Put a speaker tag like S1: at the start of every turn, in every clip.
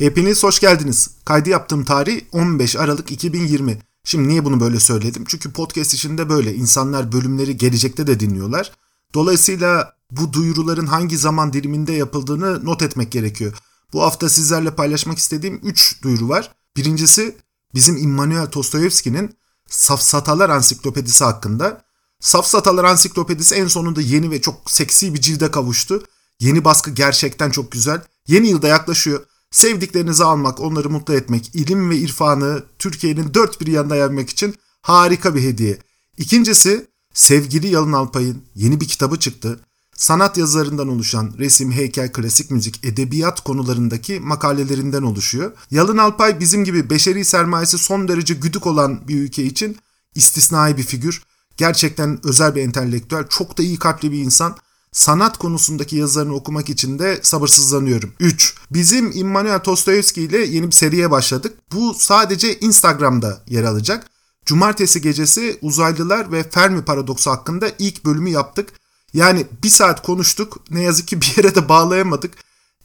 S1: Hepiniz hoş geldiniz. Kaydı yaptığım tarih 15 Aralık 2020. Şimdi niye bunu böyle söyledim? Çünkü podcast işinde böyle. insanlar bölümleri gelecekte de dinliyorlar. Dolayısıyla bu duyuruların hangi zaman diliminde yapıldığını not etmek gerekiyor. Bu hafta sizlerle paylaşmak istediğim 3 duyuru var. Birincisi bizim Immanuel Tostoyevski'nin Safsatalar Ansiklopedisi hakkında. Safsatalar Ansiklopedisi en sonunda yeni ve çok seksi bir cilde kavuştu. Yeni baskı gerçekten çok güzel. Yeni yılda yaklaşıyor. Sevdiklerinizi almak, onları mutlu etmek, ilim ve irfanı Türkiye'nin dört bir yanına yaymak için harika bir hediye. İkincisi, sevgili Yalın Alpay'ın yeni bir kitabı çıktı. Sanat yazarından oluşan resim, heykel, klasik müzik, edebiyat konularındaki makalelerinden oluşuyor. Yalın Alpay bizim gibi beşeri sermayesi son derece güdük olan bir ülke için istisnai bir figür. Gerçekten özel bir entelektüel, çok da iyi kalpli bir insan sanat konusundaki yazılarını okumak için de sabırsızlanıyorum. 3. Bizim Immanuel Tostoyevski ile yeni bir seriye başladık. Bu sadece Instagram'da yer alacak. Cumartesi gecesi uzaylılar ve Fermi paradoksu hakkında ilk bölümü yaptık. Yani bir saat konuştuk. Ne yazık ki bir yere de bağlayamadık.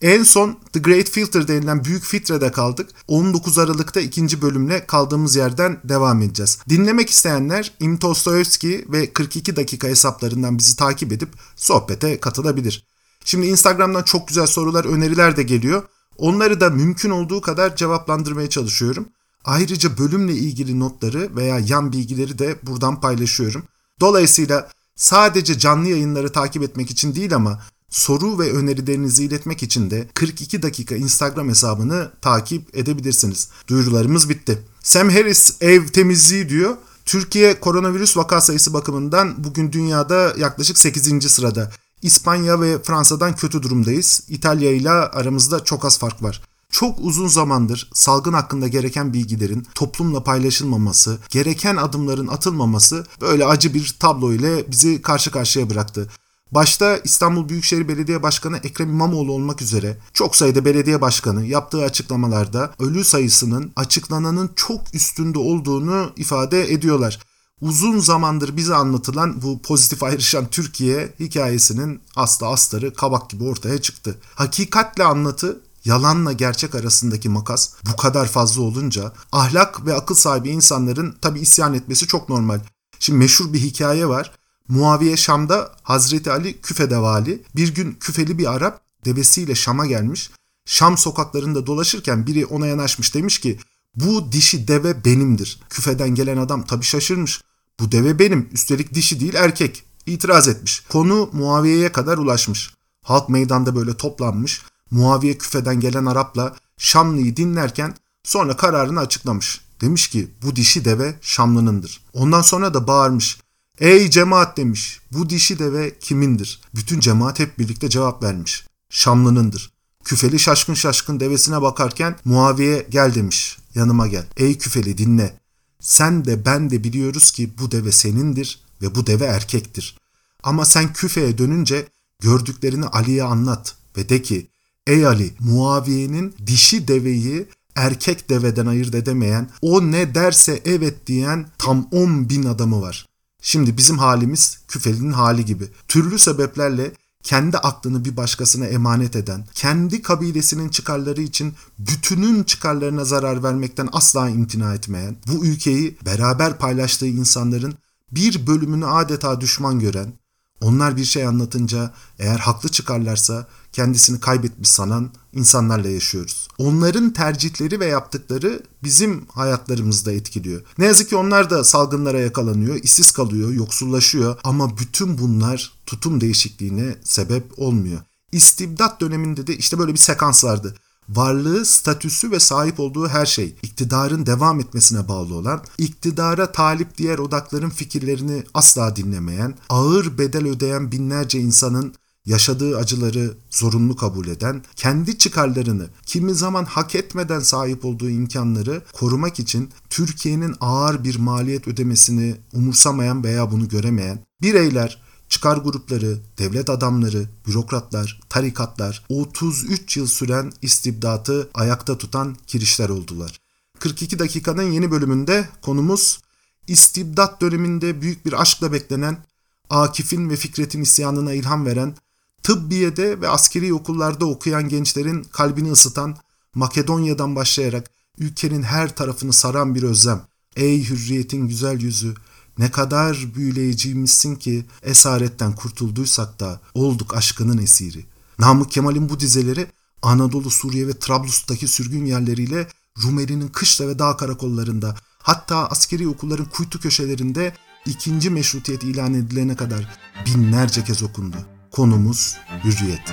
S1: En son The Great Filter denilen büyük filtrede kaldık. 19 Aralık'ta ikinci bölümle kaldığımız yerden devam edeceğiz. Dinlemek isteyenler İm Tostoyevski ve 42 dakika hesaplarından bizi takip edip sohbete katılabilir. Şimdi Instagram'dan çok güzel sorular, öneriler de geliyor. Onları da mümkün olduğu kadar cevaplandırmaya çalışıyorum. Ayrıca bölümle ilgili notları veya yan bilgileri de buradan paylaşıyorum. Dolayısıyla sadece canlı yayınları takip etmek için değil ama soru ve önerilerinizi iletmek için de 42 dakika Instagram hesabını takip edebilirsiniz. Duyurularımız bitti. Sam Harris ev temizliği diyor. Türkiye koronavirüs vaka sayısı bakımından bugün dünyada yaklaşık 8. sırada. İspanya ve Fransa'dan kötü durumdayız. İtalya ile aramızda çok az fark var. Çok uzun zamandır salgın hakkında gereken bilgilerin toplumla paylaşılmaması, gereken adımların atılmaması böyle acı bir tablo ile bizi karşı karşıya bıraktı. Başta İstanbul Büyükşehir Belediye Başkanı Ekrem İmamoğlu olmak üzere çok sayıda belediye başkanı yaptığı açıklamalarda ölü sayısının açıklananın çok üstünde olduğunu ifade ediyorlar. Uzun zamandır bize anlatılan bu pozitif ayrışan Türkiye hikayesinin aslı astarı kabak gibi ortaya çıktı. Hakikatle anlatı yalanla gerçek arasındaki makas bu kadar fazla olunca ahlak ve akıl sahibi insanların tabi isyan etmesi çok normal. Şimdi meşhur bir hikaye var. Muaviye Şam'da Hazreti Ali Küfe'de vali. Bir gün küfeli bir Arap devesiyle Şam'a gelmiş. Şam sokaklarında dolaşırken biri ona yanaşmış demiş ki bu dişi deve benimdir. Küfeden gelen adam tabi şaşırmış. Bu deve benim üstelik dişi değil erkek. İtiraz etmiş. Konu Muaviye'ye kadar ulaşmış. Halk meydanda böyle toplanmış. Muaviye küfeden gelen Arap'la Şamlı'yı dinlerken sonra kararını açıklamış. Demiş ki bu dişi deve Şamlı'nındır. Ondan sonra da bağırmış. Ey cemaat demiş. Bu dişi deve kimindir? Bütün cemaat hep birlikte cevap vermiş. Şamlı'nındır. Küfeli şaşkın şaşkın devesine bakarken Muaviye gel demiş. Yanıma gel. Ey küfeli dinle. Sen de ben de biliyoruz ki bu deve senindir ve bu deve erkektir. Ama sen küfeye dönünce gördüklerini Ali'ye anlat ve de ki Ey Ali Muaviye'nin dişi deveyi erkek deveden ayırt edemeyen, o ne derse evet diyen tam 10 bin adamı var. Şimdi bizim halimiz küfelinin hali gibi. Türlü sebeplerle kendi aklını bir başkasına emanet eden, kendi kabilesinin çıkarları için bütünün çıkarlarına zarar vermekten asla imtina etmeyen, bu ülkeyi beraber paylaştığı insanların bir bölümünü adeta düşman gören, onlar bir şey anlatınca eğer haklı çıkarlarsa kendisini kaybetmiş sanan insanlarla yaşıyoruz. Onların tercihleri ve yaptıkları bizim hayatlarımızda etkiliyor. Ne yazık ki onlar da salgınlara yakalanıyor, işsiz kalıyor, yoksullaşıyor ama bütün bunlar tutum değişikliğine sebep olmuyor. İstibdat döneminde de işte böyle bir sekans vardı varlığı, statüsü ve sahip olduğu her şey iktidarın devam etmesine bağlı olan, iktidara talip diğer odakların fikirlerini asla dinlemeyen, ağır bedel ödeyen binlerce insanın yaşadığı acıları zorunlu kabul eden, kendi çıkarlarını kimi zaman hak etmeden sahip olduğu imkanları korumak için Türkiye'nin ağır bir maliyet ödemesini umursamayan veya bunu göremeyen bireyler çıkar grupları, devlet adamları, bürokratlar, tarikatlar 33 yıl süren istibdatı ayakta tutan kirişler oldular. 42 dakikanın yeni bölümünde konumuz istibdat döneminde büyük bir aşkla beklenen, Akif'in ve Fikret'in isyanına ilham veren, tıbbiyede ve askeri okullarda okuyan gençlerin kalbini ısıtan, Makedonya'dan başlayarak ülkenin her tarafını saran bir özlem. Ey hürriyetin güzel yüzü, ne kadar büyüleyiciymişsin ki esaretten kurtulduysak da olduk aşkının esiri. Namık Kemal'in bu dizeleri Anadolu, Suriye ve Trablus'taki sürgün yerleriyle Rumeli'nin kışla ve dağ karakollarında hatta askeri okulların kuytu köşelerinde ikinci meşrutiyet ilan edilene kadar binlerce kez okundu. Konumuz hürriyet.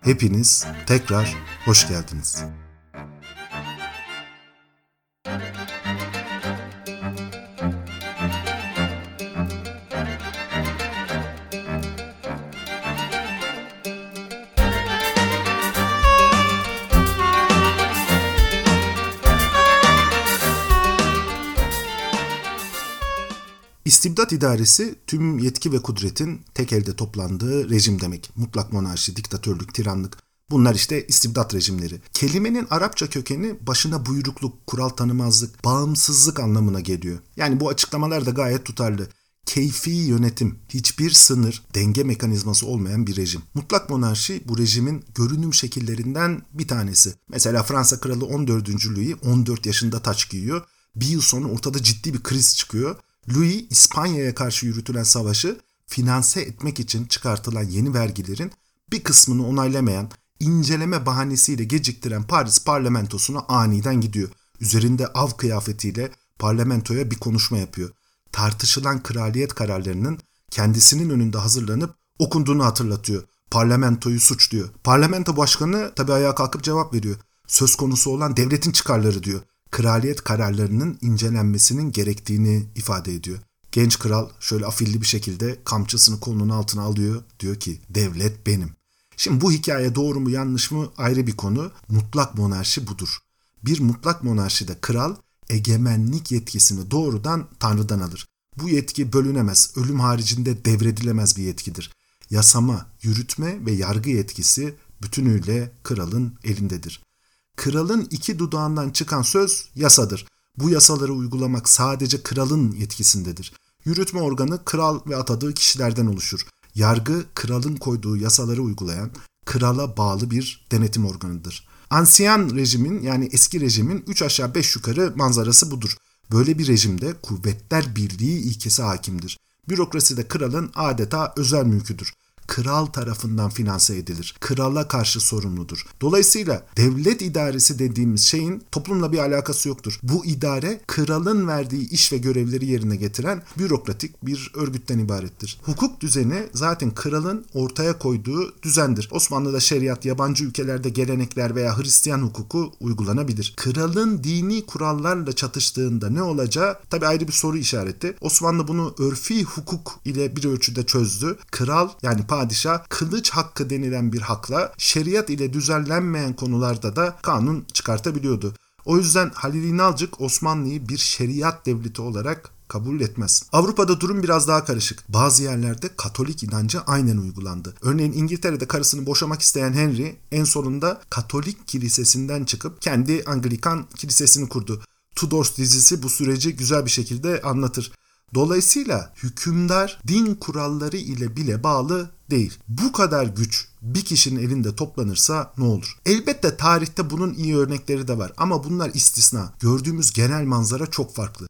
S1: Hepiniz tekrar hoş geldiniz. İstibdat idaresi tüm yetki ve kudretin tek elde toplandığı rejim demek. Mutlak monarşi, diktatörlük, tiranlık. Bunlar işte istibdat rejimleri. Kelimenin Arapça kökeni başına buyrukluk, kural tanımazlık, bağımsızlık anlamına geliyor. Yani bu açıklamalar da gayet tutarlı. Keyfi yönetim, hiçbir sınır, denge mekanizması olmayan bir rejim. Mutlak monarşi bu rejimin görünüm şekillerinden bir tanesi. Mesela Fransa Kralı 14. Louis 14 yaşında taç giyiyor. Bir yıl sonra ortada ciddi bir kriz çıkıyor Louis İspanya'ya karşı yürütülen savaşı finanse etmek için çıkartılan yeni vergilerin bir kısmını onaylamayan, inceleme bahanesiyle geciktiren Paris parlamentosuna aniden gidiyor. Üzerinde av kıyafetiyle parlamentoya bir konuşma yapıyor. Tartışılan kraliyet kararlarının kendisinin önünde hazırlanıp okunduğunu hatırlatıyor. Parlamentoyu suçluyor. Parlamento başkanı tabi ayağa kalkıp cevap veriyor. Söz konusu olan devletin çıkarları diyor kraliyet kararlarının incelenmesinin gerektiğini ifade ediyor. Genç kral şöyle afilli bir şekilde kamçısını kolunun altına alıyor. Diyor ki devlet benim. Şimdi bu hikaye doğru mu yanlış mı ayrı bir konu. Mutlak monarşi budur. Bir mutlak monarşide kral egemenlik yetkisini doğrudan Tanrı'dan alır. Bu yetki bölünemez, ölüm haricinde devredilemez bir yetkidir. Yasama, yürütme ve yargı yetkisi bütünüyle kralın elindedir kralın iki dudağından çıkan söz yasadır. Bu yasaları uygulamak sadece kralın yetkisindedir. Yürütme organı kral ve atadığı kişilerden oluşur. Yargı kralın koyduğu yasaları uygulayan, krala bağlı bir denetim organıdır. Ansiyan rejimin yani eski rejimin 3 aşağı 5 yukarı manzarası budur. Böyle bir rejimde kuvvetler birliği ilkesi hakimdir. Bürokrasi de kralın adeta özel mülküdür kral tarafından finanse edilir. Krala karşı sorumludur. Dolayısıyla devlet idaresi dediğimiz şeyin toplumla bir alakası yoktur. Bu idare kralın verdiği iş ve görevleri yerine getiren bürokratik bir örgütten ibarettir. Hukuk düzeni zaten kralın ortaya koyduğu düzendir. Osmanlı'da şeriat, yabancı ülkelerde gelenekler veya Hristiyan hukuku uygulanabilir. Kralın dini kurallarla çatıştığında ne olacağı tabi ayrı bir soru işareti. Osmanlı bunu örfi hukuk ile bir ölçüde çözdü. Kral yani padişah kılıç hakkı denilen bir hakla şeriat ile düzenlenmeyen konularda da kanun çıkartabiliyordu. O yüzden Halil İnalcık Osmanlı'yı bir şeriat devleti olarak kabul etmez. Avrupa'da durum biraz daha karışık. Bazı yerlerde Katolik inancı aynen uygulandı. Örneğin İngiltere'de karısını boşamak isteyen Henry en sonunda Katolik kilisesinden çıkıp kendi Anglikan kilisesini kurdu. Tudors dizisi bu süreci güzel bir şekilde anlatır. Dolayısıyla hükümdar din kuralları ile bile bağlı değil. Bu kadar güç bir kişinin elinde toplanırsa ne olur? Elbette tarihte bunun iyi örnekleri de var ama bunlar istisna. Gördüğümüz genel manzara çok farklı.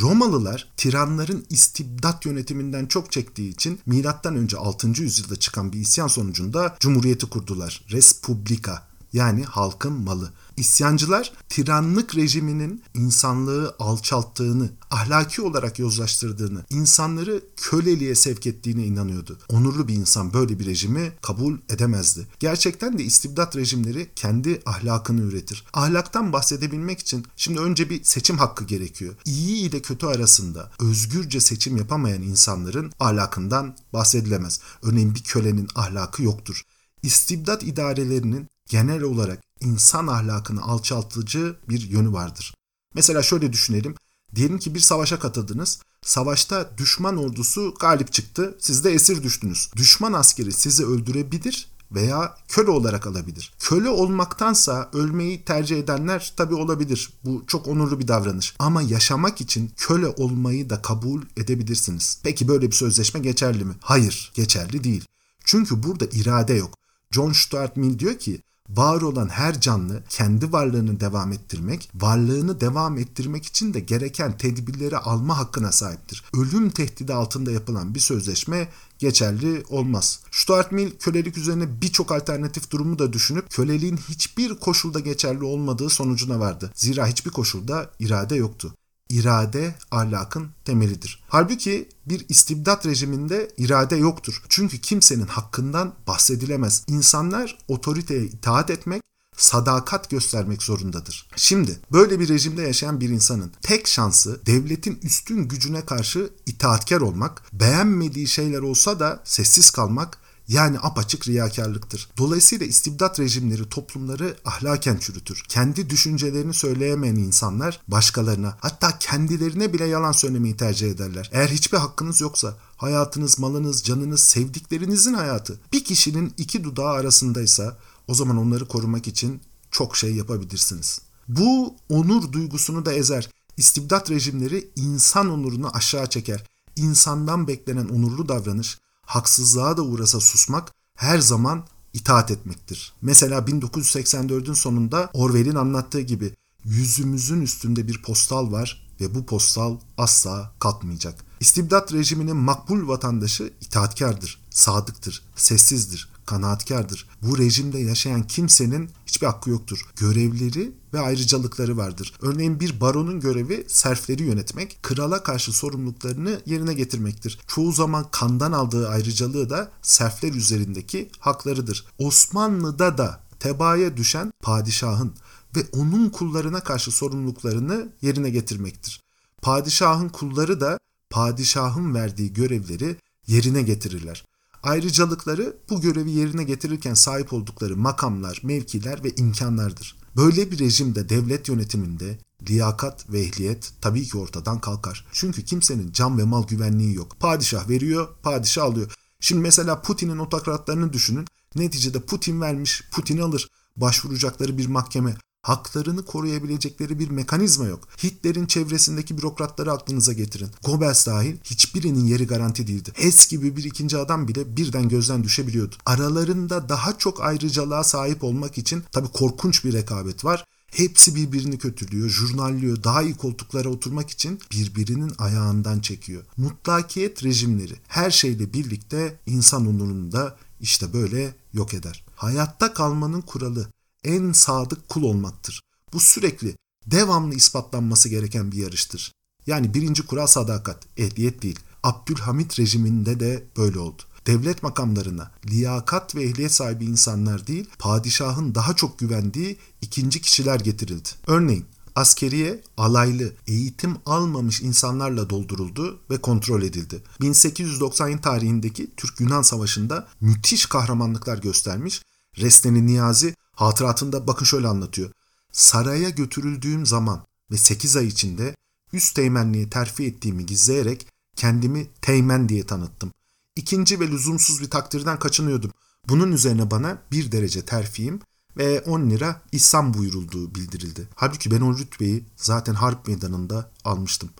S1: Romalılar tiranların istibdat yönetiminden çok çektiği için M.Ö. 6. yüzyılda çıkan bir isyan sonucunda cumhuriyeti kurdular. Respublika yani halkın malı. İsyancılar tiranlık rejiminin insanlığı alçalttığını, ahlaki olarak yozlaştırdığını, insanları köleliğe sevk ettiğine inanıyordu. Onurlu bir insan böyle bir rejimi kabul edemezdi. Gerçekten de istibdat rejimleri kendi ahlakını üretir. Ahlaktan bahsedebilmek için şimdi önce bir seçim hakkı gerekiyor. İyi ile kötü arasında özgürce seçim yapamayan insanların ahlakından bahsedilemez. Örneğin bir kölenin ahlakı yoktur. İstibdat idarelerinin genel olarak insan ahlakını alçaltıcı bir yönü vardır. Mesela şöyle düşünelim. Diyelim ki bir savaşa katıldınız. Savaşta düşman ordusu galip çıktı. Siz de esir düştünüz. Düşman askeri sizi öldürebilir veya köle olarak alabilir. Köle olmaktansa ölmeyi tercih edenler tabi olabilir. Bu çok onurlu bir davranış. Ama yaşamak için köle olmayı da kabul edebilirsiniz. Peki böyle bir sözleşme geçerli mi? Hayır, geçerli değil. Çünkü burada irade yok. John Stuart Mill diyor ki var olan her canlı kendi varlığını devam ettirmek, varlığını devam ettirmek için de gereken tedbirleri alma hakkına sahiptir. Ölüm tehdidi altında yapılan bir sözleşme geçerli olmaz. Stuart Mill kölelik üzerine birçok alternatif durumu da düşünüp köleliğin hiçbir koşulda geçerli olmadığı sonucuna vardı. Zira hiçbir koşulda irade yoktu irade ahlakın temelidir. Halbuki bir istibdat rejiminde irade yoktur. Çünkü kimsenin hakkından bahsedilemez. İnsanlar otoriteye itaat etmek, sadakat göstermek zorundadır. Şimdi böyle bir rejimde yaşayan bir insanın tek şansı devletin üstün gücüne karşı itaatkar olmak, beğenmediği şeyler olsa da sessiz kalmak yani apaçık riyakarlıktır. Dolayısıyla istibdat rejimleri toplumları ahlaken çürütür. Kendi düşüncelerini söyleyemeyen insanlar başkalarına hatta kendilerine bile yalan söylemeyi tercih ederler. Eğer hiçbir hakkınız yoksa hayatınız, malınız, canınız, sevdiklerinizin hayatı bir kişinin iki dudağı arasındaysa o zaman onları korumak için çok şey yapabilirsiniz. Bu onur duygusunu da ezer. İstibdat rejimleri insan onurunu aşağı çeker. İnsandan beklenen onurlu davranış haksızlığa da uğrasa susmak her zaman itaat etmektir. Mesela 1984'ün sonunda Orwell'in anlattığı gibi yüzümüzün üstünde bir postal var ve bu postal asla kalkmayacak. İstibdat rejiminin makbul vatandaşı itaatkardır, sadıktır, sessizdir, kanaatkardır. Bu rejimde yaşayan kimsenin hiçbir hakkı yoktur. Görevleri ve ayrıcalıkları vardır. Örneğin bir baronun görevi serfleri yönetmek, krala karşı sorumluluklarını yerine getirmektir. Çoğu zaman kandan aldığı ayrıcalığı da serfler üzerindeki haklarıdır. Osmanlı'da da tebaaya düşen padişahın ve onun kullarına karşı sorumluluklarını yerine getirmektir. Padişahın kulları da padişahın verdiği görevleri yerine getirirler. Ayrıcalıkları bu görevi yerine getirirken sahip oldukları makamlar, mevkiler ve imkanlardır. Böyle bir rejimde devlet yönetiminde liyakat ve ehliyet tabii ki ortadan kalkar. Çünkü kimsenin can ve mal güvenliği yok. Padişah veriyor, padişah alıyor. Şimdi mesela Putin'in otokratlarını düşünün. Neticede Putin vermiş, Putin alır. Başvuracakları bir mahkeme, haklarını koruyabilecekleri bir mekanizma yok. Hitler'in çevresindeki bürokratları aklınıza getirin. Goebbels dahil hiçbirinin yeri garanti değildi. Hes gibi bir ikinci adam bile birden gözden düşebiliyordu. Aralarında daha çok ayrıcalığa sahip olmak için tabii korkunç bir rekabet var. Hepsi birbirini kötülüyor, jurnalliyor, daha iyi koltuklara oturmak için birbirinin ayağından çekiyor. Mutlakiyet rejimleri her şeyle birlikte insan onurunu da işte böyle yok eder. Hayatta kalmanın kuralı en sadık kul olmaktır. Bu sürekli, devamlı ispatlanması gereken bir yarıştır. Yani birinci kural sadakat, ehliyet değil. Abdülhamit rejiminde de böyle oldu. Devlet makamlarına liyakat ve ehliyet sahibi insanlar değil, padişahın daha çok güvendiği ikinci kişiler getirildi. Örneğin askeriye alaylı, eğitim almamış insanlarla dolduruldu ve kontrol edildi. 1890 tarihindeki Türk-Yunan Savaşı'nda müthiş kahramanlıklar göstermiş. Resteni Niyazi Hatıratında bakın şöyle anlatıyor. Saraya götürüldüğüm zaman ve 8 ay içinde üst teğmenliğe terfi ettiğimi gizleyerek kendimi teğmen diye tanıttım. İkinci ve lüzumsuz bir takdirden kaçınıyordum. Bunun üzerine bana bir derece terfiyim ve 10 lira İslam buyurulduğu bildirildi. Halbuki ben o rütbeyi zaten harp meydanında almıştım.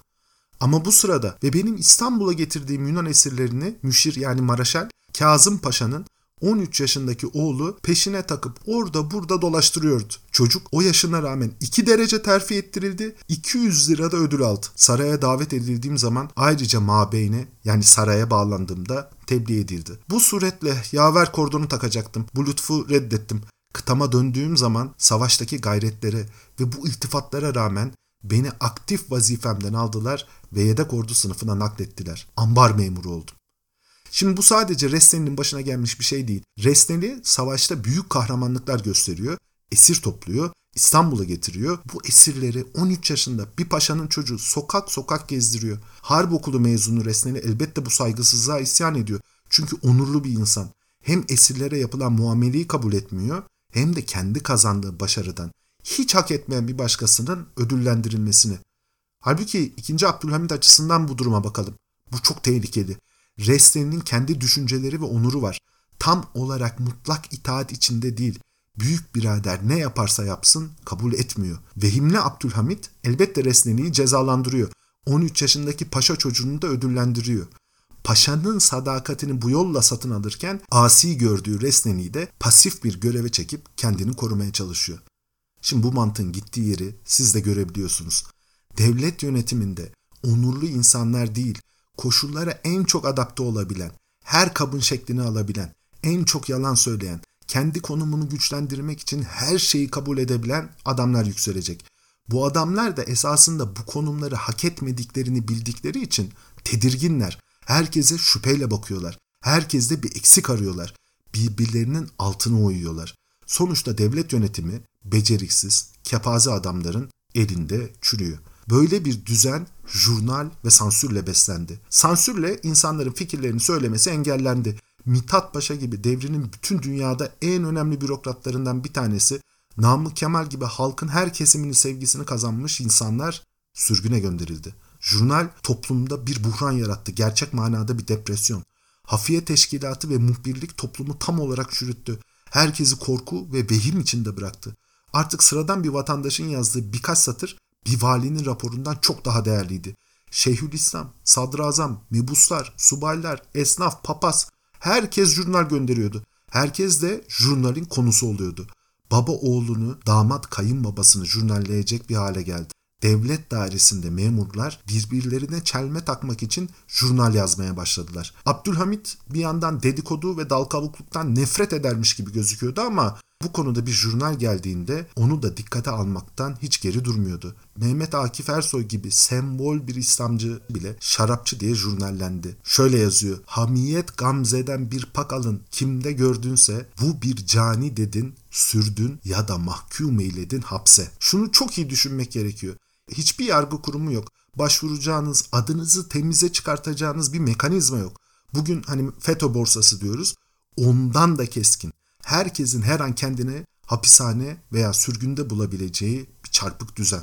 S1: Ama bu sırada ve benim İstanbul'a getirdiğim Yunan esirlerini müşir yani Maraşal Kazım Paşa'nın 13 yaşındaki oğlu peşine takıp orada burada dolaştırıyordu. Çocuk o yaşına rağmen 2 derece terfi ettirildi, 200 lira da ödül aldı. Saraya davet edildiğim zaman ayrıca mabeyne yani saraya bağlandığımda tebliğ edildi. Bu suretle yaver kordonu takacaktım. Bu lütfu reddettim. Kıtama döndüğüm zaman savaştaki gayretlere ve bu iltifatlara rağmen beni aktif vazifemden aldılar ve yedek ordu sınıfına naklettiler. Ambar memuru oldum. Şimdi bu sadece Resneli'nin başına gelmiş bir şey değil. Resneli savaşta büyük kahramanlıklar gösteriyor, esir topluyor, İstanbul'a getiriyor. Bu esirleri 13 yaşında bir paşanın çocuğu sokak sokak gezdiriyor. Harp okulu mezunu Resneli elbette bu saygısızlığa isyan ediyor. Çünkü onurlu bir insan. Hem esirlere yapılan muameleyi kabul etmiyor hem de kendi kazandığı başarıdan hiç hak etmeyen bir başkasının ödüllendirilmesini. Halbuki 2. Abdülhamit açısından bu duruma bakalım. Bu çok tehlikeli. Reslerinin kendi düşünceleri ve onuru var. Tam olarak mutlak itaat içinde değil. Büyük birader ne yaparsa yapsın kabul etmiyor. Vehimli Abdülhamit elbette Resneli'yi cezalandırıyor. 13 yaşındaki paşa çocuğunu da ödüllendiriyor. paşanın sadakatini bu yolla satın alırken asi gördüğü Resneni'yi de pasif bir göreve çekip kendini korumaya çalışıyor. Şimdi bu mantığın gittiği yeri siz de görebiliyorsunuz. Devlet yönetiminde onurlu insanlar değil, koşullara en çok adapte olabilen, her kabın şeklini alabilen, en çok yalan söyleyen, kendi konumunu güçlendirmek için her şeyi kabul edebilen adamlar yükselecek. Bu adamlar da esasında bu konumları hak etmediklerini bildikleri için tedirginler. Herkese şüpheyle bakıyorlar. Herkeste bir eksik arıyorlar. Birbirlerinin altına uyuyorlar. Sonuçta devlet yönetimi beceriksiz, kepaze adamların elinde çürüyor. Böyle bir düzen jurnal ve sansürle beslendi. Sansürle insanların fikirlerini söylemesi engellendi. Mithat Paşa gibi devrinin bütün dünyada en önemli bürokratlarından bir tanesi Namık Kemal gibi halkın her kesiminin sevgisini kazanmış insanlar sürgüne gönderildi. Jurnal toplumda bir buhran yarattı. Gerçek manada bir depresyon. Hafiye teşkilatı ve muhbirlik toplumu tam olarak çürüttü. Herkesi korku ve vehim içinde bıraktı. Artık sıradan bir vatandaşın yazdığı birkaç satır bir valinin raporundan çok daha değerliydi. Şeyhülislam, sadrazam, mebuslar, subaylar, esnaf, papaz herkes jurnal gönderiyordu. Herkes de jurnalin konusu oluyordu. Baba oğlunu, damat kayınbabasını jurnalleyecek bir hale geldi. Devlet dairesinde memurlar birbirlerine çelme takmak için jurnal yazmaya başladılar. Abdülhamit bir yandan dedikodu ve dalkavukluktan nefret edermiş gibi gözüküyordu ama bu konuda bir jurnal geldiğinde onu da dikkate almaktan hiç geri durmuyordu. Mehmet Akif Ersoy gibi sembol bir İslamcı bile şarapçı diye jurnallendi. Şöyle yazıyor. Hamiyet gamzeden bir pak alın kimde gördünse bu bir cani dedin, sürdün ya da mahkum eyledin hapse. Şunu çok iyi düşünmek gerekiyor. Hiçbir yargı kurumu yok. Başvuracağınız, adınızı temize çıkartacağınız bir mekanizma yok. Bugün hani FETÖ borsası diyoruz. Ondan da keskin herkesin her an kendini hapishane veya sürgünde bulabileceği bir çarpık düzen.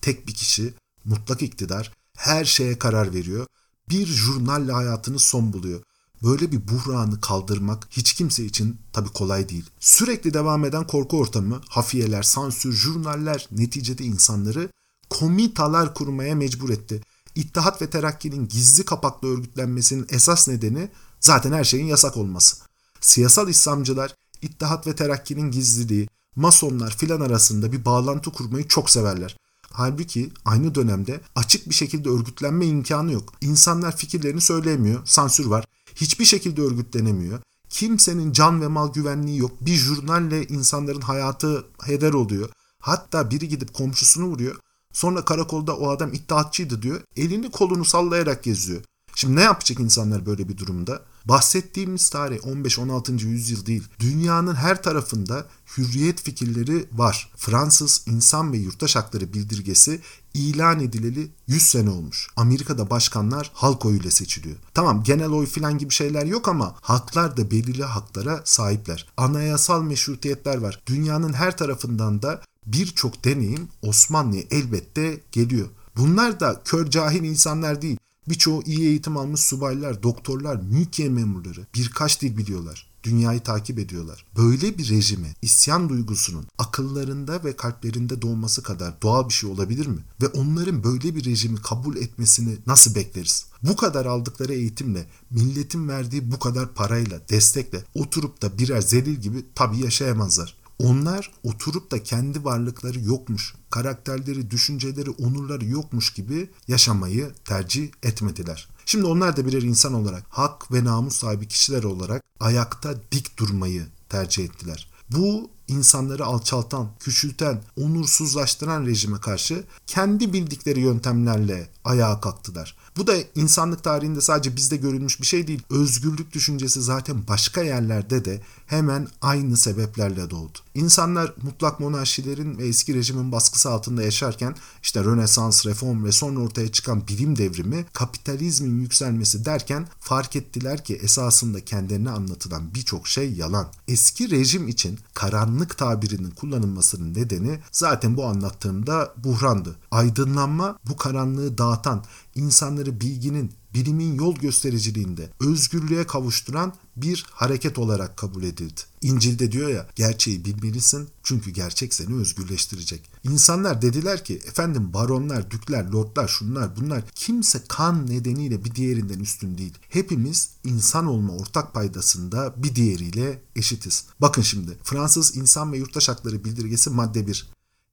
S1: Tek bir kişi, mutlak iktidar, her şeye karar veriyor. Bir jurnalle hayatını son buluyor. Böyle bir buhranı kaldırmak hiç kimse için tabi kolay değil. Sürekli devam eden korku ortamı, hafiyeler, sansür, jurnaller neticede insanları komitalar kurmaya mecbur etti. İttihat ve Terakki'nin gizli kapaklı örgütlenmesinin esas nedeni zaten her şeyin yasak olması. Siyasal İslamcılar İttihat ve Terakki'nin gizliliği, masonlar filan arasında bir bağlantı kurmayı çok severler. Halbuki aynı dönemde açık bir şekilde örgütlenme imkanı yok. İnsanlar fikirlerini söyleyemiyor, sansür var. Hiçbir şekilde örgütlenemiyor. Kimsenin can ve mal güvenliği yok. Bir jurnalle insanların hayatı heder oluyor. Hatta biri gidip komşusunu vuruyor. Sonra karakolda o adam iddiatçıydı diyor. Elini kolunu sallayarak geziyor. Şimdi ne yapacak insanlar böyle bir durumda? Bahsettiğimiz tarih 15-16. yüzyıl değil. Dünyanın her tarafında hürriyet fikirleri var. Fransız İnsan ve Yurttaş Hakları Bildirgesi ilan edileli 100 sene olmuş. Amerika'da başkanlar halk oyuyla seçiliyor. Tamam genel oy filan gibi şeyler yok ama halklar da belirli haklara sahipler. Anayasal meşrutiyetler var. Dünyanın her tarafından da birçok deneyim Osmanlı'ya elbette geliyor. Bunlar da kör cahil insanlar değil. Birçoğu iyi eğitim almış subaylar, doktorlar, mülkiye memurları birkaç dil biliyorlar. Dünyayı takip ediyorlar. Böyle bir rejime isyan duygusunun akıllarında ve kalplerinde doğması kadar doğal bir şey olabilir mi? Ve onların böyle bir rejimi kabul etmesini nasıl bekleriz? Bu kadar aldıkları eğitimle, milletin verdiği bu kadar parayla, destekle oturup da birer zelil gibi tabii yaşayamazlar. Onlar oturup da kendi varlıkları yokmuş, karakterleri, düşünceleri, onurları yokmuş gibi yaşamayı tercih etmediler. Şimdi onlar da birer insan olarak, hak ve namus sahibi kişiler olarak ayakta dik durmayı tercih ettiler. Bu insanları alçaltan, küçülten, onursuzlaştıran rejime karşı kendi bildikleri yöntemlerle ayağa kalktılar. Bu da insanlık tarihinde sadece bizde görülmüş bir şey değil. Özgürlük düşüncesi zaten başka yerlerde de hemen aynı sebeplerle doğdu. İnsanlar mutlak monarşilerin ve eski rejimin baskısı altında yaşarken işte Rönesans, reform ve sonra ortaya çıkan bilim devrimi, kapitalizmin yükselmesi derken fark ettiler ki esasında kendilerine anlatılan birçok şey yalan. Eski rejim için karanlık tabirinin kullanılmasının nedeni zaten bu anlattığımda buhrandı. Aydınlanma bu karanlığı dağıtan, insanları bilginin, bilimin yol göstericiliğinde özgürlüğe kavuşturan bir hareket olarak kabul edildi. İncil'de diyor ya gerçeği bilmelisin çünkü gerçek seni özgürleştirecek. İnsanlar dediler ki efendim baronlar, dükler, lordlar, şunlar bunlar kimse kan nedeniyle bir diğerinden üstün değil. Hepimiz insan olma ortak paydasında bir diğeriyle eşitiz. Bakın şimdi Fransız İnsan ve Yurttaş Hakları Bildirgesi madde 1.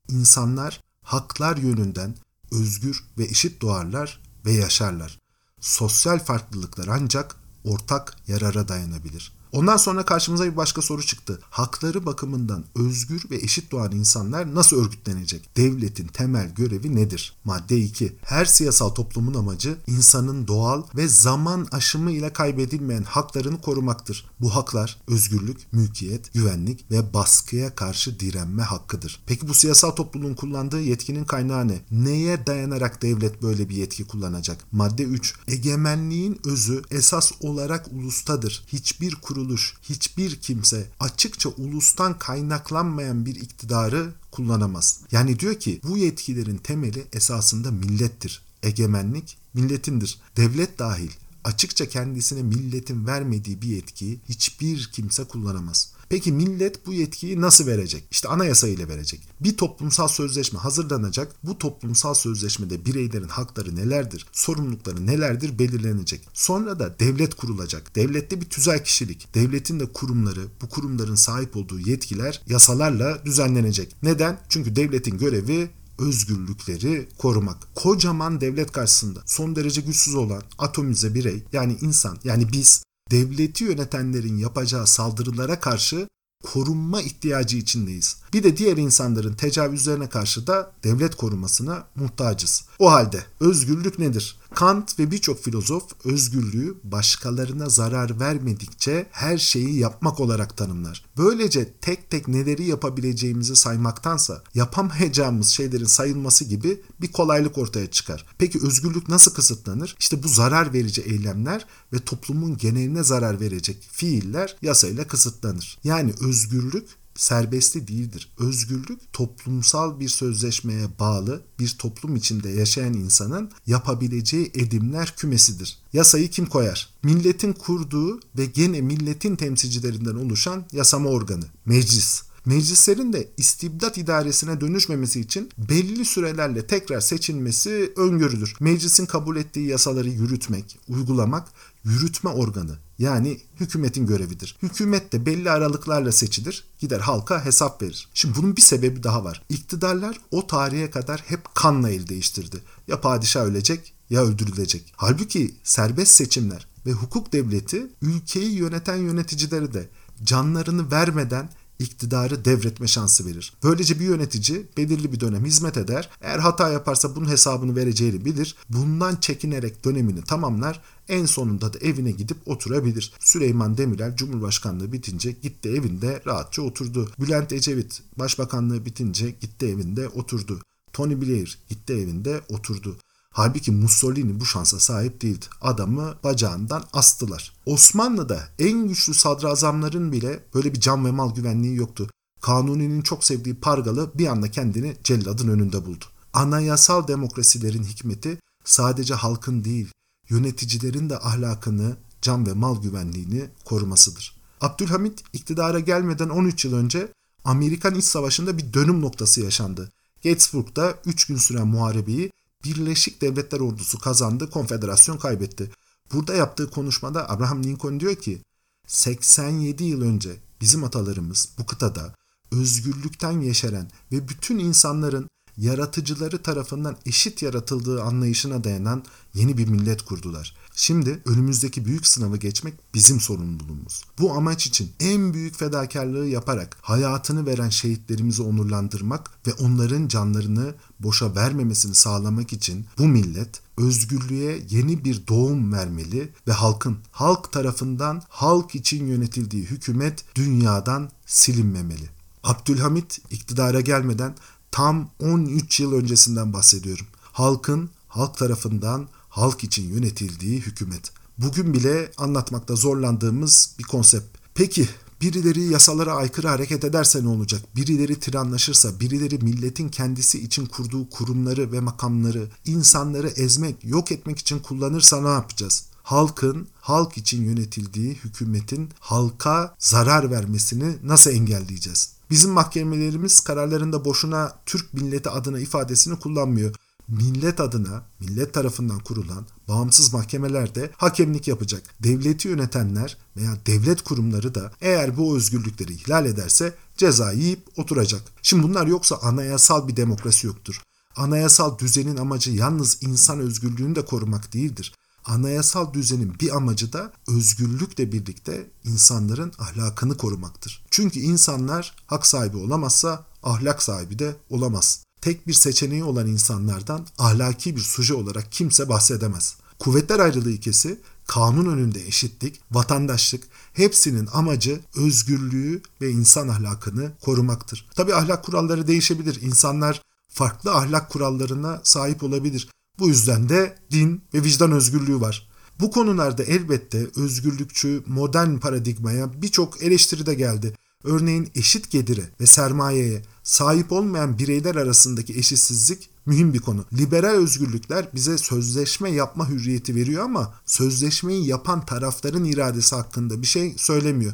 S1: İnsanlar haklar yönünden özgür ve eşit doğarlar ve yaşarlar. Sosyal farklılıklar ancak ortak yarara dayanabilir. Ondan sonra karşımıza bir başka soru çıktı. Hakları bakımından özgür ve eşit doğan insanlar nasıl örgütlenecek? Devletin temel görevi nedir? Madde 2. Her siyasal toplumun amacı insanın doğal ve zaman aşımı ile kaybedilmeyen haklarını korumaktır. Bu haklar özgürlük, mülkiyet, güvenlik ve baskıya karşı direnme hakkıdır. Peki bu siyasal topluluğun kullandığı yetkinin kaynağı ne? Neye dayanarak devlet böyle bir yetki kullanacak? Madde 3. Egemenliğin özü esas olarak ulustadır. Hiçbir kurum kuruluş, hiçbir kimse açıkça ulustan kaynaklanmayan bir iktidarı kullanamaz. Yani diyor ki bu yetkilerin temeli esasında millettir. Egemenlik milletindir. Devlet dahil açıkça kendisine milletin vermediği bir yetkiyi hiçbir kimse kullanamaz. Peki millet bu yetkiyi nasıl verecek? İşte anayasa ile verecek. Bir toplumsal sözleşme hazırlanacak. Bu toplumsal sözleşmede bireylerin hakları nelerdir, sorumlulukları nelerdir belirlenecek. Sonra da devlet kurulacak. Devlette bir tüzel kişilik. Devletin de kurumları, bu kurumların sahip olduğu yetkiler yasalarla düzenlenecek. Neden? Çünkü devletin görevi özgürlükleri korumak. Kocaman devlet karşısında son derece güçsüz olan atomize birey yani insan yani biz devleti yönetenlerin yapacağı saldırılara karşı korunma ihtiyacı içindeyiz. Bir de diğer insanların tecavüzlerine karşı da devlet korumasına muhtacız. O halde özgürlük nedir? Kant ve birçok filozof özgürlüğü başkalarına zarar vermedikçe her şeyi yapmak olarak tanımlar. Böylece tek tek neleri yapabileceğimizi saymaktansa yapamayacağımız şeylerin sayılması gibi bir kolaylık ortaya çıkar. Peki özgürlük nasıl kısıtlanır? İşte bu zarar verici eylemler ve toplumun geneline zarar verecek fiiller yasayla kısıtlanır. Yani özgürlük serbesti değildir. Özgürlük toplumsal bir sözleşmeye bağlı bir toplum içinde yaşayan insanın yapabileceği edimler kümesidir. Yasayı kim koyar? Milletin kurduğu ve gene milletin temsilcilerinden oluşan yasama organı, meclis. Meclislerin de istibdat idaresine dönüşmemesi için belli sürelerle tekrar seçilmesi öngörülür. Meclisin kabul ettiği yasaları yürütmek, uygulamak yürütme organı yani hükümetin görevidir. Hükümet de belli aralıklarla seçilir, gider halka hesap verir. Şimdi bunun bir sebebi daha var. İktidarlar o tarihe kadar hep kanla el değiştirdi. Ya padişah ölecek ya öldürülecek. Halbuki serbest seçimler ve hukuk devleti ülkeyi yöneten yöneticileri de canlarını vermeden iktidarı devretme şansı verir. Böylece bir yönetici belirli bir dönem hizmet eder. Eğer hata yaparsa bunun hesabını vereceğini bilir. Bundan çekinerek dönemini tamamlar. En sonunda da evine gidip oturabilir. Süleyman Demirel Cumhurbaşkanlığı bitince gitti evinde rahatça oturdu. Bülent Ecevit Başbakanlığı bitince gitti evinde oturdu. Tony Blair gitti evinde oturdu. Halbuki Mussolini bu şansa sahip değildi. Adamı bacağından astılar. Osmanlı'da en güçlü sadrazamların bile böyle bir can ve mal güvenliği yoktu. Kanuni'nin çok sevdiği Pargalı bir anda kendini celladın önünde buldu. Anayasal demokrasilerin hikmeti sadece halkın değil, yöneticilerin de ahlakını, can ve mal güvenliğini korumasıdır. Abdülhamit iktidara gelmeden 13 yıl önce Amerikan İç Savaşı'nda bir dönüm noktası yaşandı. Gettysburg'da 3 gün süren muharebeyi Birleşik Devletler Ordusu kazandı, konfederasyon kaybetti. Burada yaptığı konuşmada Abraham Lincoln diyor ki 87 yıl önce bizim atalarımız bu kıtada özgürlükten yeşeren ve bütün insanların yaratıcıları tarafından eşit yaratıldığı anlayışına dayanan yeni bir millet kurdular. Şimdi önümüzdeki büyük sınavı geçmek bizim sorumluluğumuz. Bu amaç için en büyük fedakarlığı yaparak hayatını veren şehitlerimizi onurlandırmak ve onların canlarını boşa vermemesini sağlamak için bu millet özgürlüğe yeni bir doğum vermeli ve halkın halk tarafından halk için yönetildiği hükümet dünyadan silinmemeli. Abdülhamit iktidara gelmeden tam 13 yıl öncesinden bahsediyorum. Halkın halk tarafından halk için yönetildiği hükümet. Bugün bile anlatmakta zorlandığımız bir konsept. Peki Birileri yasalara aykırı hareket ederse ne olacak? Birileri tiranlaşırsa, birileri milletin kendisi için kurduğu kurumları ve makamları, insanları ezmek, yok etmek için kullanırsa ne yapacağız? halkın halk için yönetildiği hükümetin halka zarar vermesini nasıl engelleyeceğiz? Bizim mahkemelerimiz kararlarında boşuna Türk milleti adına ifadesini kullanmıyor. Millet adına, millet tarafından kurulan bağımsız mahkemelerde hakemlik yapacak. Devleti yönetenler veya devlet kurumları da eğer bu özgürlükleri ihlal ederse ceza yiyip oturacak. Şimdi bunlar yoksa anayasal bir demokrasi yoktur. Anayasal düzenin amacı yalnız insan özgürlüğünü de korumak değildir anayasal düzenin bir amacı da özgürlükle birlikte insanların ahlakını korumaktır. Çünkü insanlar hak sahibi olamazsa ahlak sahibi de olamaz. Tek bir seçeneği olan insanlardan ahlaki bir suje olarak kimse bahsedemez. Kuvvetler ayrılığı ilkesi kanun önünde eşitlik, vatandaşlık hepsinin amacı özgürlüğü ve insan ahlakını korumaktır. Tabi ahlak kuralları değişebilir. İnsanlar farklı ahlak kurallarına sahip olabilir. Bu yüzden de din ve vicdan özgürlüğü var. Bu konularda elbette özgürlükçü modern paradigmaya birçok eleştiri de geldi. Örneğin eşit gelire ve sermayeye sahip olmayan bireyler arasındaki eşitsizlik mühim bir konu. Liberal özgürlükler bize sözleşme yapma hürriyeti veriyor ama sözleşmeyi yapan tarafların iradesi hakkında bir şey söylemiyor.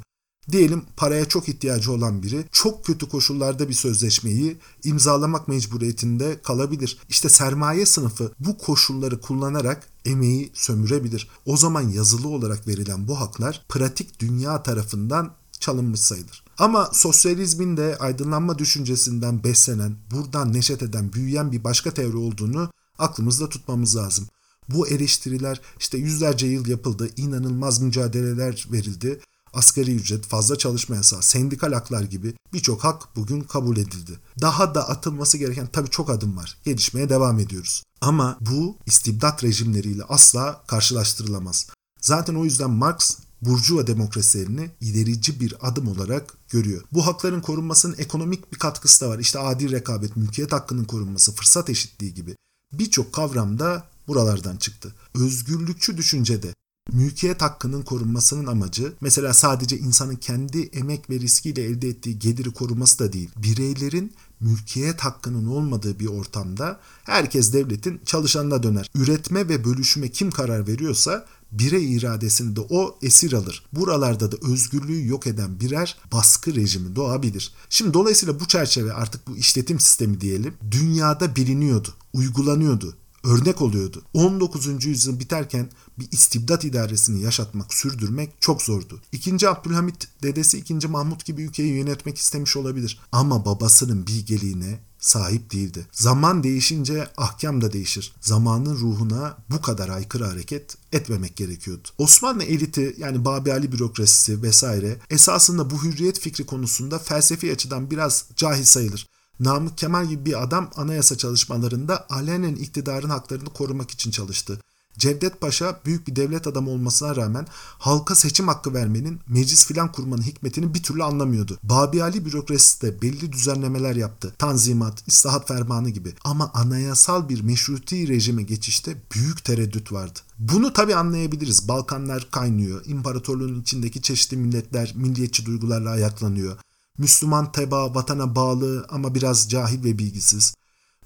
S1: Diyelim paraya çok ihtiyacı olan biri çok kötü koşullarda bir sözleşmeyi imzalamak mecburiyetinde kalabilir. İşte sermaye sınıfı bu koşulları kullanarak emeği sömürebilir. O zaman yazılı olarak verilen bu haklar pratik dünya tarafından çalınmış sayılır. Ama sosyalizmin de aydınlanma düşüncesinden beslenen, buradan neşet eden, büyüyen bir başka teori olduğunu aklımızda tutmamız lazım. Bu eleştiriler işte yüzlerce yıl yapıldı, inanılmaz mücadeleler verildi asgari ücret, fazla çalışma yasağı, sendikal haklar gibi birçok hak bugün kabul edildi. Daha da atılması gereken tabii çok adım var. Gelişmeye devam ediyoruz. Ama bu istibdat rejimleriyle asla karşılaştırılamaz. Zaten o yüzden Marx Burjuva demokrasilerini ilerici bir adım olarak görüyor. Bu hakların korunmasının ekonomik bir katkısı da var. İşte adil rekabet, mülkiyet hakkının korunması, fırsat eşitliği gibi birçok kavram da buralardan çıktı. Özgürlükçü düşüncede Mülkiyet hakkının korunmasının amacı mesela sadece insanın kendi emek ve riskiyle elde ettiği geliri koruması da değil. Bireylerin mülkiyet hakkının olmadığı bir ortamda herkes devletin çalışanına döner. Üretme ve bölüşüme kim karar veriyorsa birey iradesini de o esir alır. Buralarda da özgürlüğü yok eden birer baskı rejimi doğabilir. Şimdi dolayısıyla bu çerçeve artık bu işletim sistemi diyelim dünyada biliniyordu, uygulanıyordu örnek oluyordu. 19. yüzyıl biterken bir istibdat idaresini yaşatmak, sürdürmek çok zordu. İkinci Abdülhamit dedesi 2. Mahmut gibi ülkeyi yönetmek istemiş olabilir. Ama babasının bilgeliğine sahip değildi. Zaman değişince ahkam da değişir. Zamanın ruhuna bu kadar aykırı hareket etmemek gerekiyordu. Osmanlı eliti yani Babi bürokrasisi vesaire esasında bu hürriyet fikri konusunda felsefi açıdan biraz cahil sayılır. Namık Kemal gibi bir adam anayasa çalışmalarında alenen iktidarın haklarını korumak için çalıştı. Cevdet Paşa büyük bir devlet adamı olmasına rağmen halka seçim hakkı vermenin, meclis filan kurmanın hikmetini bir türlü anlamıyordu. Babi Ali bürokrasisi de belli düzenlemeler yaptı. Tanzimat, islahat fermanı gibi. Ama anayasal bir meşruti rejime geçişte büyük tereddüt vardı. Bunu tabi anlayabiliriz. Balkanlar kaynıyor. İmparatorluğun içindeki çeşitli milletler milliyetçi duygularla ayaklanıyor. Müslüman teba, vatana bağlı ama biraz cahil ve bilgisiz.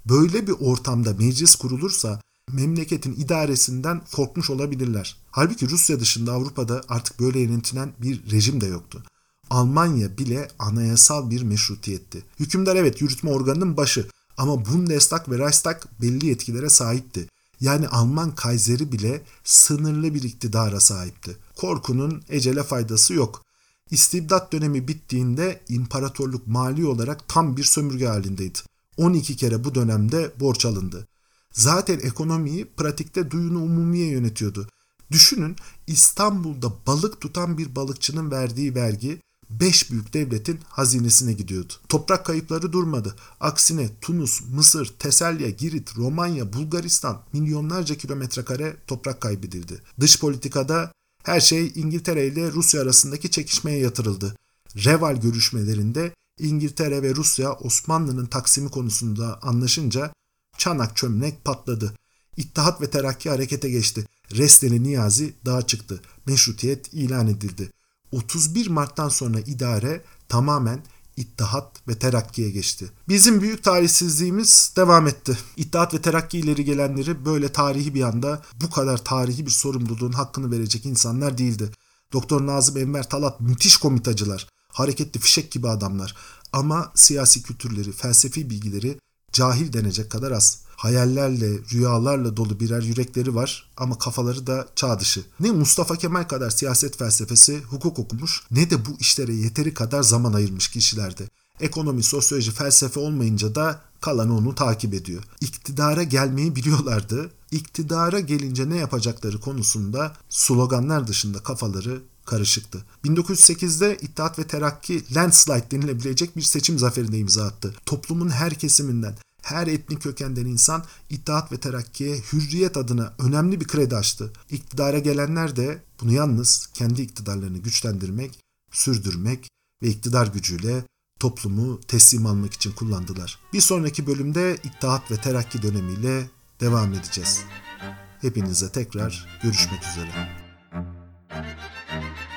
S1: Böyle bir ortamda meclis kurulursa memleketin idaresinden korkmuş olabilirler. Halbuki Rusya dışında Avrupa'da artık böyle yönetilen bir rejim de yoktu. Almanya bile anayasal bir meşrutiyetti. Hükümdar evet yürütme organının başı ama Bundestag ve Reichstag belli yetkilere sahipti. Yani Alman Kayseri bile sınırlı bir iktidara sahipti. Korkunun ecele faydası yok. İstibdat dönemi bittiğinde imparatorluk mali olarak tam bir sömürge halindeydi. 12 kere bu dönemde borç alındı. Zaten ekonomiyi pratikte duyunu umumiye yönetiyordu. Düşünün İstanbul'da balık tutan bir balıkçının verdiği vergi 5 büyük devletin hazinesine gidiyordu. Toprak kayıpları durmadı. Aksine Tunus, Mısır, Teselya, Girit, Romanya, Bulgaristan milyonlarca kilometre kare toprak kaybedildi. Dış politikada her şey İngiltere ile Rusya arasındaki çekişmeye yatırıldı. Reval görüşmelerinde İngiltere ve Rusya Osmanlı'nın taksimi konusunda anlaşınca çanak çömlek patladı. İttihat ve Terakki harekete geçti. Resteli Niyazi dağa çıktı. Meşrutiyet ilan edildi. 31 Mart'tan sonra idare tamamen İttihat ve Terakki'ye geçti. Bizim büyük tarihsizliğimiz devam etti. İttihat ve Terakki ileri gelenleri böyle tarihi bir anda bu kadar tarihi bir sorumluluğun hakkını verecek insanlar değildi. Doktor Nazım Enver Talat müthiş komitacılar, hareketli fişek gibi adamlar ama siyasi kültürleri, felsefi bilgileri cahil denecek kadar az. Hayallerle, rüyalarla dolu birer yürekleri var ama kafaları da çağ dışı. Ne Mustafa Kemal kadar siyaset felsefesi, hukuk okumuş ne de bu işlere yeteri kadar zaman ayırmış kişilerde. Ekonomi, sosyoloji, felsefe olmayınca da kalanı onu takip ediyor. İktidara gelmeyi biliyorlardı. İktidara gelince ne yapacakları konusunda sloganlar dışında kafaları karışıktı. 1908'de İttihat ve Terakki landslide denilebilecek bir seçim zaferine imza attı. Toplumun her kesiminden, her etnik kökenden insan İttihat ve Terakki'ye hürriyet adına önemli bir kredi açtı. İktidara gelenler de bunu yalnız kendi iktidarlarını güçlendirmek, sürdürmek ve iktidar gücüyle toplumu teslim almak için kullandılar. Bir sonraki bölümde İttihat ve Terakki dönemiyle devam edeceğiz. Hepinize tekrar görüşmek üzere. Thank you.